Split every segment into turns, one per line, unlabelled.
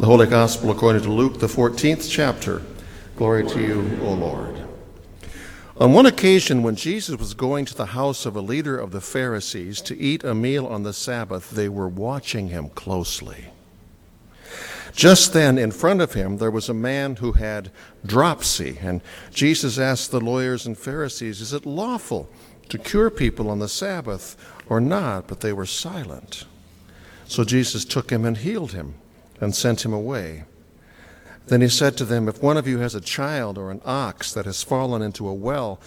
The Holy Gospel according to Luke, the 14th chapter. Glory to you, O Lord. On one occasion, when Jesus was going to the house of a leader of the Pharisees to eat a meal on the Sabbath, they were watching him closely. Just then, in front of him, there was a man who had dropsy, and Jesus asked the lawyers and Pharisees, Is it lawful to cure people on the Sabbath or not? But they were silent. So Jesus took him and healed him and sent him away. Then he said to them, If one of you has a child or an ox that has fallen into a well,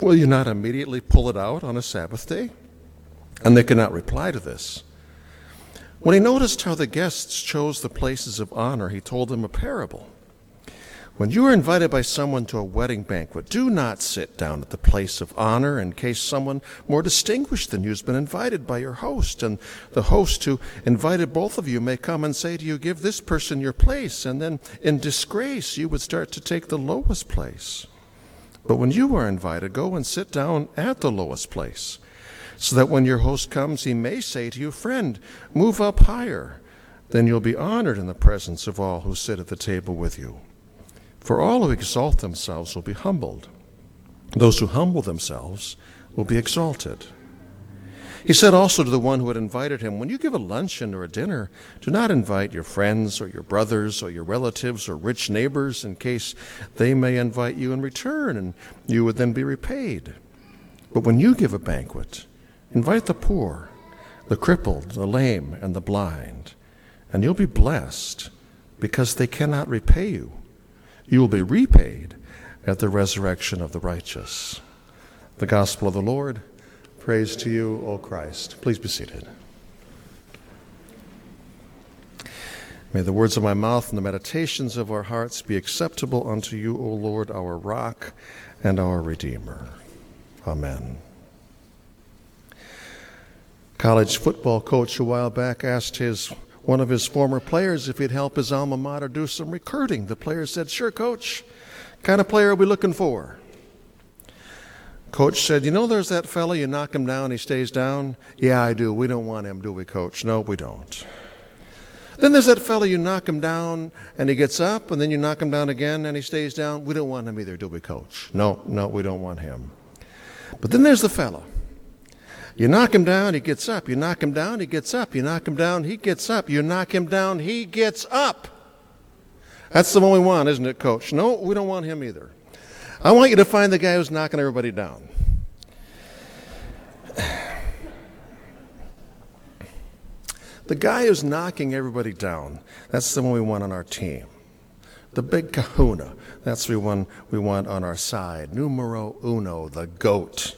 will you not immediately pull it out on a Sabbath day? And they could not reply to this. When he noticed how the guests chose the places of honor, he told them a parable. When you are invited by someone to a wedding banquet, do not sit down at the place of honor in case someone more distinguished than you has been invited by your host. And the host who invited both of you may come and say to you, Give this person your place. And then in disgrace, you would start to take the lowest place. But when you are invited, go and sit down at the lowest place, so that when your host comes, he may say to you, Friend, move up higher. Then you'll be honored in the presence of all who sit at the table with you. For all who exalt themselves will be humbled. Those who humble themselves will be exalted. He said also to the one who had invited him, When you give a luncheon or a dinner, do not invite your friends or your brothers or your relatives or rich neighbors in case they may invite you in return and you would then be repaid. But when you give a banquet, invite the poor, the crippled, the lame, and the blind, and you'll be blessed because they cannot repay you you will be repaid at the resurrection of the righteous. The gospel of the Lord. Praise to you, O Christ. Please be seated. May the words of my mouth and the meditations of our hearts be acceptable unto you, O Lord, our rock and our Redeemer. Amen. College football coach a while back asked his one of his former players if he'd help his alma mater do some recruiting. The player said, Sure, coach. Kind of player are we looking for? Coach said, You know, there's that fellow, you knock him down, he stays down? Yeah, I do. We don't want him, do we, coach? No, we don't. Then there's that fellow, you knock him down and he gets up, and then you knock him down again and he stays down. We don't want him either, do we, coach? No, no, we don't want him. But then there's the fellow you knock him down, he gets up. You knock him down, he gets up. You knock him down, he gets up. You knock him down, he gets up. That's the one we want, isn't it, coach? No, we don't want him either. I want you to find the guy who's knocking everybody down. The guy who's knocking everybody down, that's the one we want on our team. The big kahuna, that's the one we want on our side. Numero uno, the goat.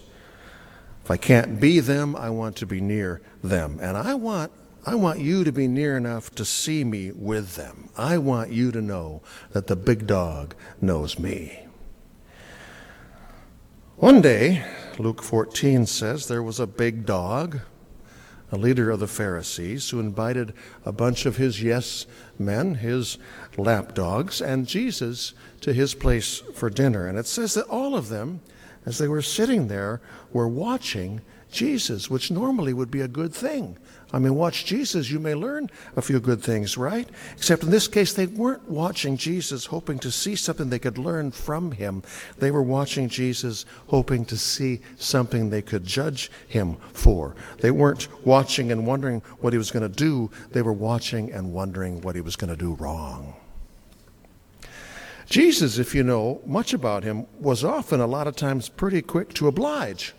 If I can't be them, I want to be near them. And I want I want you to be near enough to see me with them. I want you to know that the big dog knows me. One day, Luke 14 says, there was a big dog, a leader of the Pharisees, who invited a bunch of his yes men, his lapdogs, and Jesus to his place for dinner. And it says that all of them as they were sitting there, were watching Jesus, which normally would be a good thing. I mean, watch Jesus, you may learn a few good things, right? Except in this case, they weren't watching Jesus hoping to see something they could learn from him. They were watching Jesus hoping to see something they could judge him for. They weren't watching and wondering what he was going to do, they were watching and wondering what he was going to do wrong. Jesus, if you know much about him, was often a lot of times pretty quick to oblige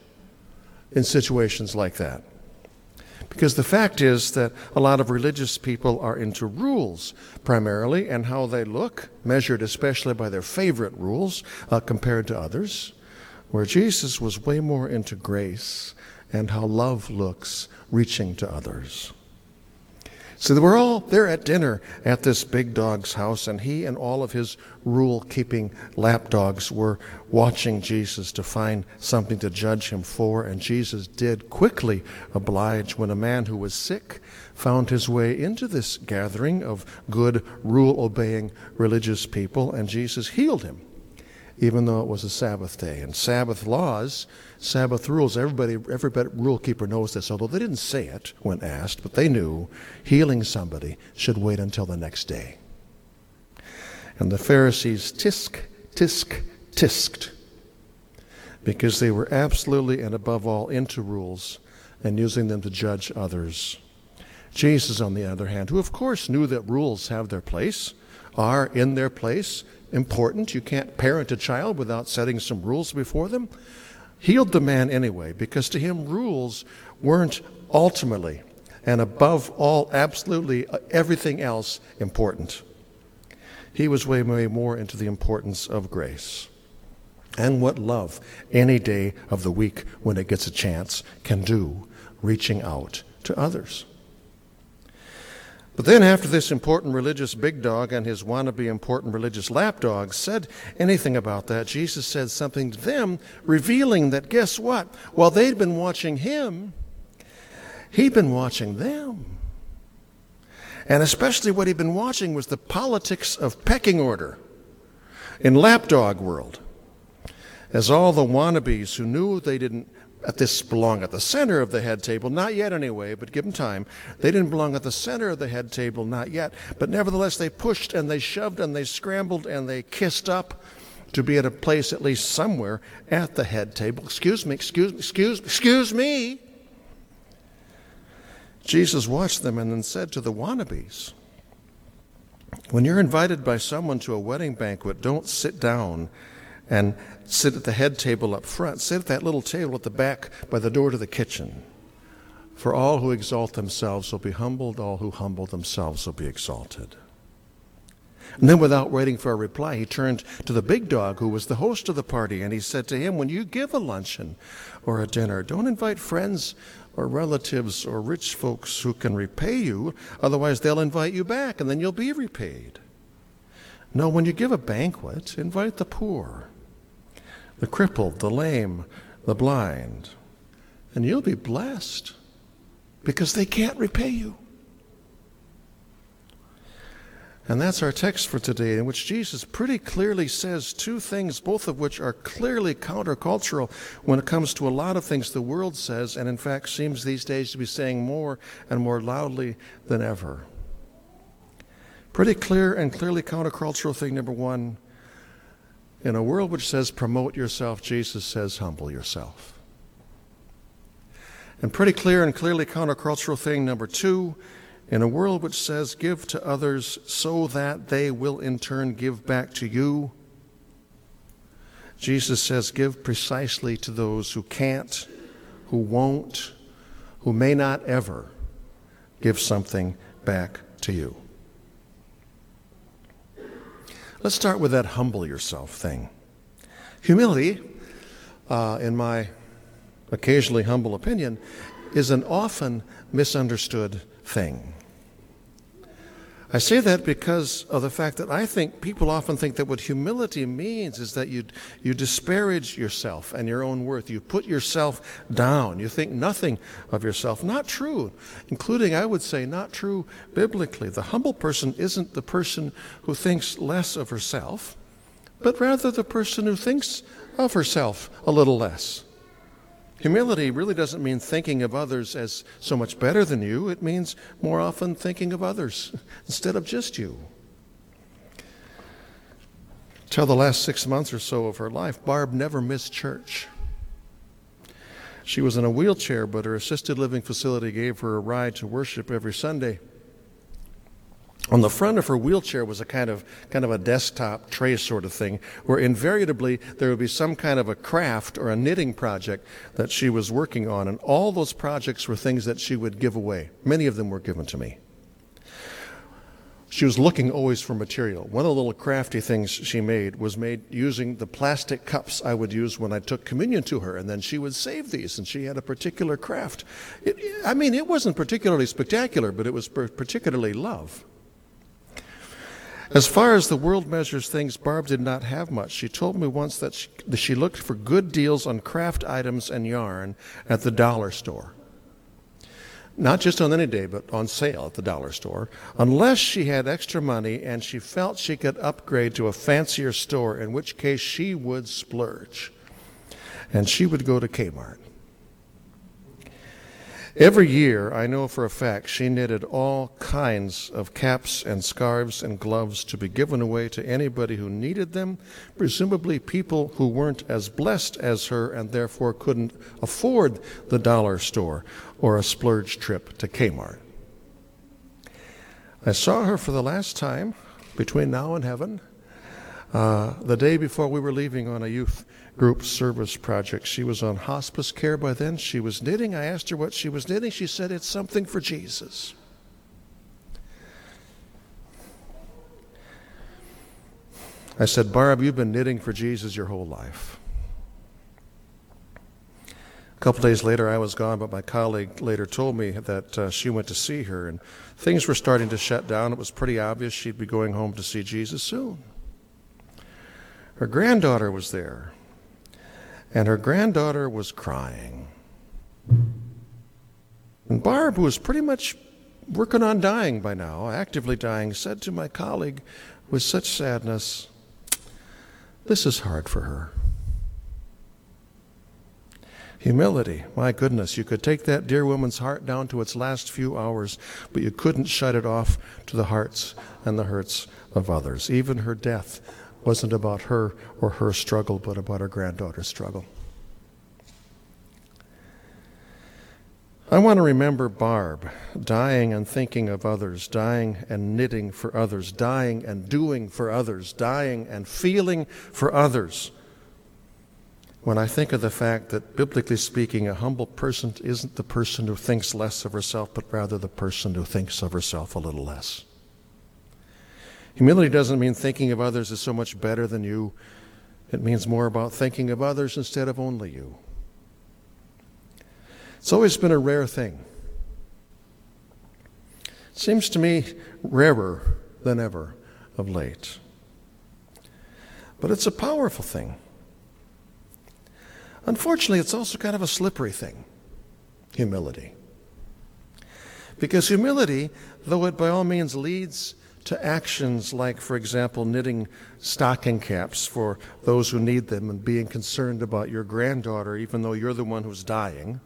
in situations like that. Because the fact is that a lot of religious people are into rules primarily and how they look, measured especially by their favorite rules uh, compared to others, where Jesus was way more into grace and how love looks reaching to others. So they were all there at dinner at this big dog's house, and he and all of his rule keeping lapdogs were watching Jesus to find something to judge him for. And Jesus did quickly oblige when a man who was sick found his way into this gathering of good, rule obeying religious people, and Jesus healed him even though it was a Sabbath day. And Sabbath laws, Sabbath rules, everybody, every rule keeper knows this, although they didn't say it when asked, but they knew healing somebody should wait until the next day. And the Pharisees tisk, tisk, tisked because they were absolutely and above all into rules and using them to judge others. Jesus, on the other hand, who of course knew that rules have their place, are in their place, important. You can't parent a child without setting some rules before them. Healed the man anyway, because to him, rules weren't ultimately and above all, absolutely uh, everything else important. He was way, way more into the importance of grace and what love any day of the week when it gets a chance can do, reaching out to others. But then, after this important religious big dog and his wannabe important religious lapdog said anything about that, Jesus said something to them, revealing that guess what? While they'd been watching him, he'd been watching them. And especially what he'd been watching was the politics of pecking order in lapdog world. As all the wannabes who knew they didn't at this belong at the center of the head table, not yet anyway, but give them time. They didn't belong at the center of the head table, not yet. But nevertheless, they pushed and they shoved and they scrambled and they kissed up to be at a place at least somewhere at the head table. Excuse me, excuse me, excuse, excuse me. Jesus watched them and then said to the wannabes, When you're invited by someone to a wedding banquet, don't sit down and sit at the head table up front. Sit at that little table at the back by the door to the kitchen. For all who exalt themselves will be humbled, all who humble themselves will be exalted. And then, without waiting for a reply, he turned to the big dog who was the host of the party, and he said to him, When you give a luncheon or a dinner, don't invite friends or relatives or rich folks who can repay you, otherwise, they'll invite you back, and then you'll be repaid. No, when you give a banquet, invite the poor the crippled, the lame, the blind. And you'll be blessed because they can't repay you. And that's our text for today, in which Jesus pretty clearly says two things, both of which are clearly countercultural when it comes to a lot of things the world says, and in fact seems these days to be saying more and more loudly than ever. Pretty clear and clearly countercultural thing number one in a world which says promote yourself, Jesus says humble yourself. And pretty clear and clearly countercultural thing number two, in a world which says give to others so that they will in turn give back to you, Jesus says give precisely to those who can't, who won't, who may not ever give something back to you. Let's start with that humble yourself thing. Humility, uh, in my occasionally humble opinion, is an often misunderstood thing. I say that because of the fact that I think people often think that what humility means is that you, you disparage yourself and your own worth. You put yourself down. You think nothing of yourself. Not true, including, I would say, not true biblically. The humble person isn't the person who thinks less of herself, but rather the person who thinks of herself a little less. Humility really doesn't mean thinking of others as so much better than you. It means more often thinking of others instead of just you. Till the last six months or so of her life, Barb never missed church. She was in a wheelchair, but her assisted living facility gave her a ride to worship every Sunday. On the front of her wheelchair was a kind of kind of a desktop tray sort of thing, where invariably there would be some kind of a craft or a knitting project that she was working on, and all those projects were things that she would give away. Many of them were given to me. She was looking always for material. One of the little crafty things she made was made using the plastic cups I would use when I took communion to her, and then she would save these, and she had a particular craft. It, I mean, it wasn't particularly spectacular, but it was particularly love. As far as the world measures things, Barb did not have much. She told me once that she, that she looked for good deals on craft items and yarn at the dollar store. Not just on any day, but on sale at the dollar store, unless she had extra money and she felt she could upgrade to a fancier store, in which case she would splurge. And she would go to Kmart. Every year, I know for a fact, she knitted all kinds of caps and scarves and gloves to be given away to anybody who needed them, presumably people who weren't as blessed as her and therefore couldn't afford the dollar store or a splurge trip to Kmart. I saw her for the last time between now and heaven uh, the day before we were leaving on a youth group service project. She was on hospice care by then. She was knitting. I asked her what she was knitting. She said, It's something for Jesus. I said, Barb, you've been knitting for Jesus your whole life. A couple days later, I was gone, but my colleague later told me that uh, she went to see her, and things were starting to shut down. It was pretty obvious she'd be going home to see Jesus soon. Her granddaughter was there and her granddaughter was crying. And Barb, who was pretty much working on dying by now, actively dying, said to my colleague with such sadness, This is hard for her. Humility, my goodness, you could take that dear woman's heart down to its last few hours, but you couldn't shut it off to the hearts and the hurts of others. Even her death wasn't about her or her struggle, but about her granddaughter's struggle. I want to remember Barb dying and thinking of others, dying and knitting for others, dying and doing for others, dying and feeling for others. When I think of the fact that, biblically speaking, a humble person isn't the person who thinks less of herself, but rather the person who thinks of herself a little less. Humility doesn't mean thinking of others as so much better than you. It means more about thinking of others instead of only you. It's always been a rare thing. It seems to me rarer than ever of late. But it's a powerful thing. Unfortunately, it's also kind of a slippery thing humility. Because humility, though it by all means leads to actions like, for example, knitting stocking caps for those who need them and being concerned about your granddaughter, even though you're the one who's dying.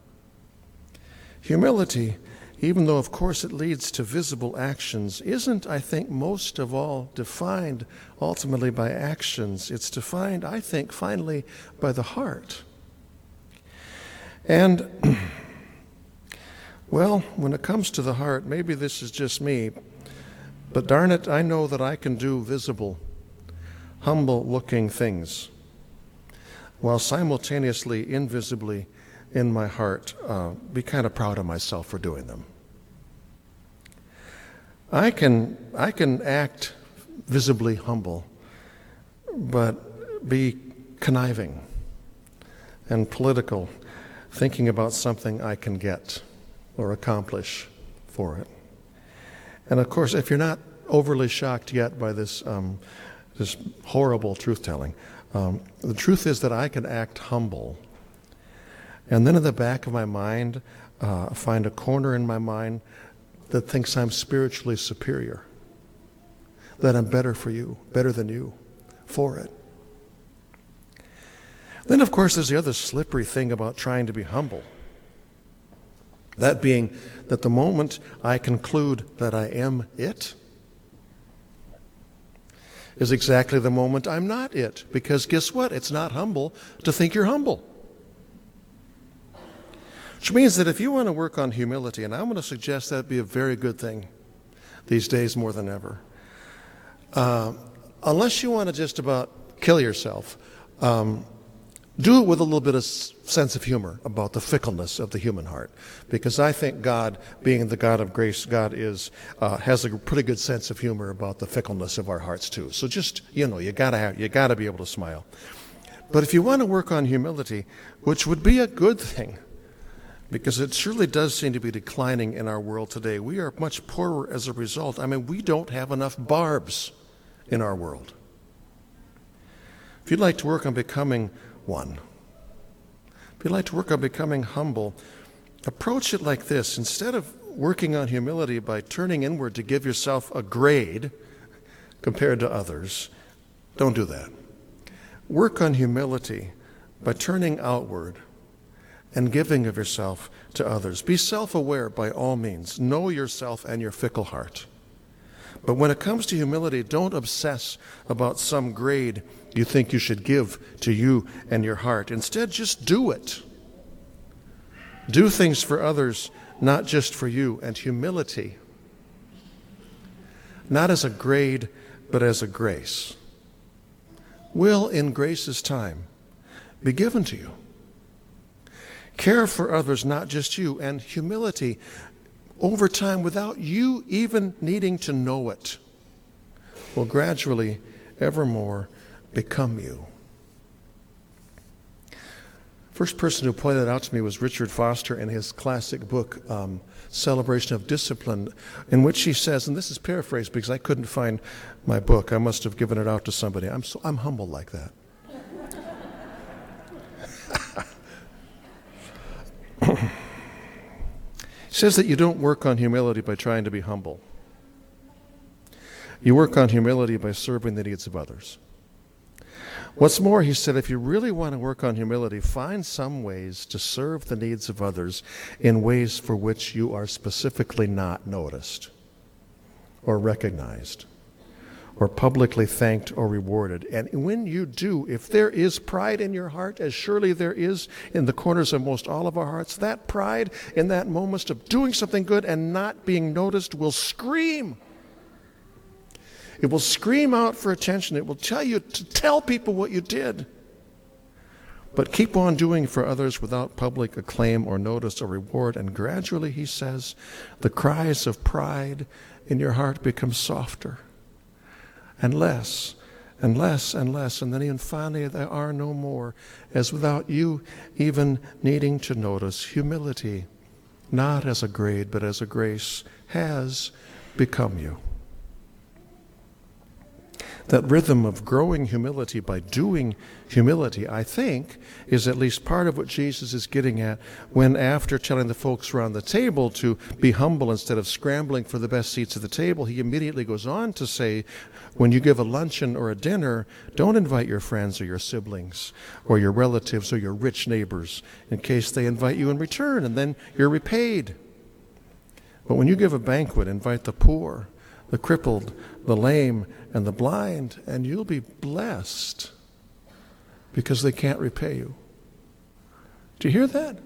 Humility, even though of course it leads to visible actions, isn't, I think, most of all defined ultimately by actions. It's defined, I think, finally by the heart. And, well, when it comes to the heart, maybe this is just me, but darn it, I know that I can do visible, humble looking things while simultaneously, invisibly, in my heart, uh, be kind of proud of myself for doing them. I can, I can act visibly humble, but be conniving and political, thinking about something I can get or accomplish for it. And of course, if you're not overly shocked yet by this, um, this horrible truth telling, um, the truth is that I can act humble. And then in the back of my mind, uh, find a corner in my mind that thinks I'm spiritually superior, that I'm better for you, better than you, for it. Then, of course, there's the other slippery thing about trying to be humble. That being that the moment I conclude that I am it is exactly the moment I'm not it. Because guess what? It's not humble to think you're humble. Which means that if you want to work on humility, and I'm going to suggest that be a very good thing these days more than ever, uh, unless you want to just about kill yourself, um, do it with a little bit of sense of humor about the fickleness of the human heart, because I think God, being the God of grace, God is uh, has a pretty good sense of humor about the fickleness of our hearts too. So just you know, you gotta have, you gotta be able to smile. But if you want to work on humility, which would be a good thing, because it surely does seem to be declining in our world today, we are much poorer as a result. I mean, we don't have enough barbs in our world. If you'd like to work on becoming one. If you'd like to work on becoming humble, approach it like this. Instead of working on humility by turning inward to give yourself a grade compared to others, don't do that. Work on humility by turning outward and giving of yourself to others. Be self aware by all means. Know yourself and your fickle heart. But when it comes to humility, don't obsess about some grade you think you should give to you and your heart. Instead, just do it. Do things for others, not just for you. And humility, not as a grade, but as a grace, will, in grace's time, be given to you. Care for others, not just you. And humility, over time, without you even needing to know it, will gradually, ever more, become you. First person who pointed that out to me was Richard Foster in his classic book, um, Celebration of Discipline, in which he says, and this is paraphrased because I couldn't find my book. I must have given it out to somebody. I'm, so, I'm humble like that. he says that you don't work on humility by trying to be humble. You work on humility by serving the needs of others. What's more, he said, if you really want to work on humility, find some ways to serve the needs of others in ways for which you are specifically not noticed or recognized or publicly thanked or rewarded. And when you do, if there is pride in your heart, as surely there is in the corners of most all of our hearts, that pride in that moment of doing something good and not being noticed will scream it will scream out for attention. It will tell you to tell people what you did. But keep on doing for others without public acclaim or notice or reward. And gradually, he says, the cries of pride in your heart become softer and less and less and less. And then even finally, there are no more, as without you even needing to notice, humility, not as a grade, but as a grace, has become you that rhythm of growing humility by doing humility, I think, is at least part of what Jesus is getting at when, after telling the folks around the table to be humble instead of scrambling for the best seats at the table, he immediately goes on to say, when you give a luncheon or a dinner, don't invite your friends or your siblings or your relatives or your rich neighbors in case they invite you in return and then you're repaid. But when you give a banquet, invite the poor the crippled, the lame, and the blind, and you'll be blessed because they can't repay you. Do you hear that?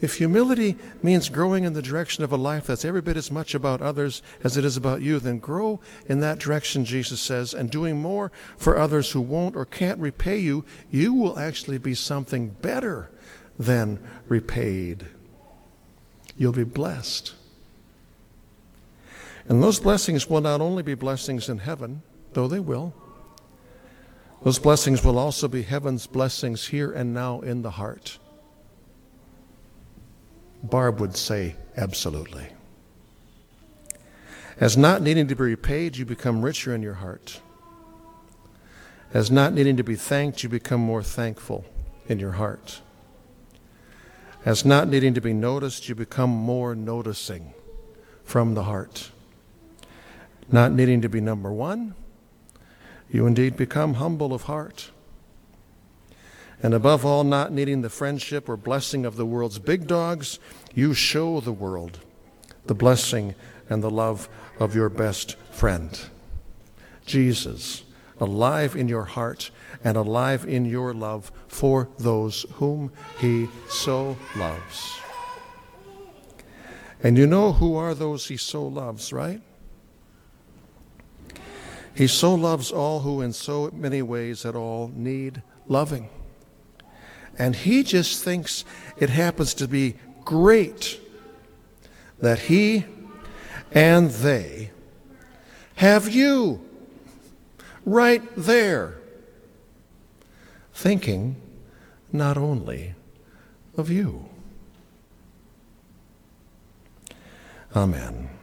If humility means growing in the direction of a life that's every bit as much about others as it is about you, then grow in that direction, Jesus says, and doing more for others who won't or can't repay you, you will actually be something better than repaid. You'll be blessed. And those blessings will not only be blessings in heaven, though they will, those blessings will also be heaven's blessings here and now in the heart. Barb would say, absolutely. As not needing to be repaid, you become richer in your heart. As not needing to be thanked, you become more thankful in your heart. As not needing to be noticed, you become more noticing from the heart not needing to be number one, you indeed become humble of heart. And above all, not needing the friendship or blessing of the world's big dogs, you show the world the blessing and the love of your best friend, Jesus, alive in your heart and alive in your love for those whom he so loves. And you know who are those he so loves, right? He so loves all who, in so many ways at all, need loving. And he just thinks it happens to be great that he and they have you right there, thinking not only of you. Amen.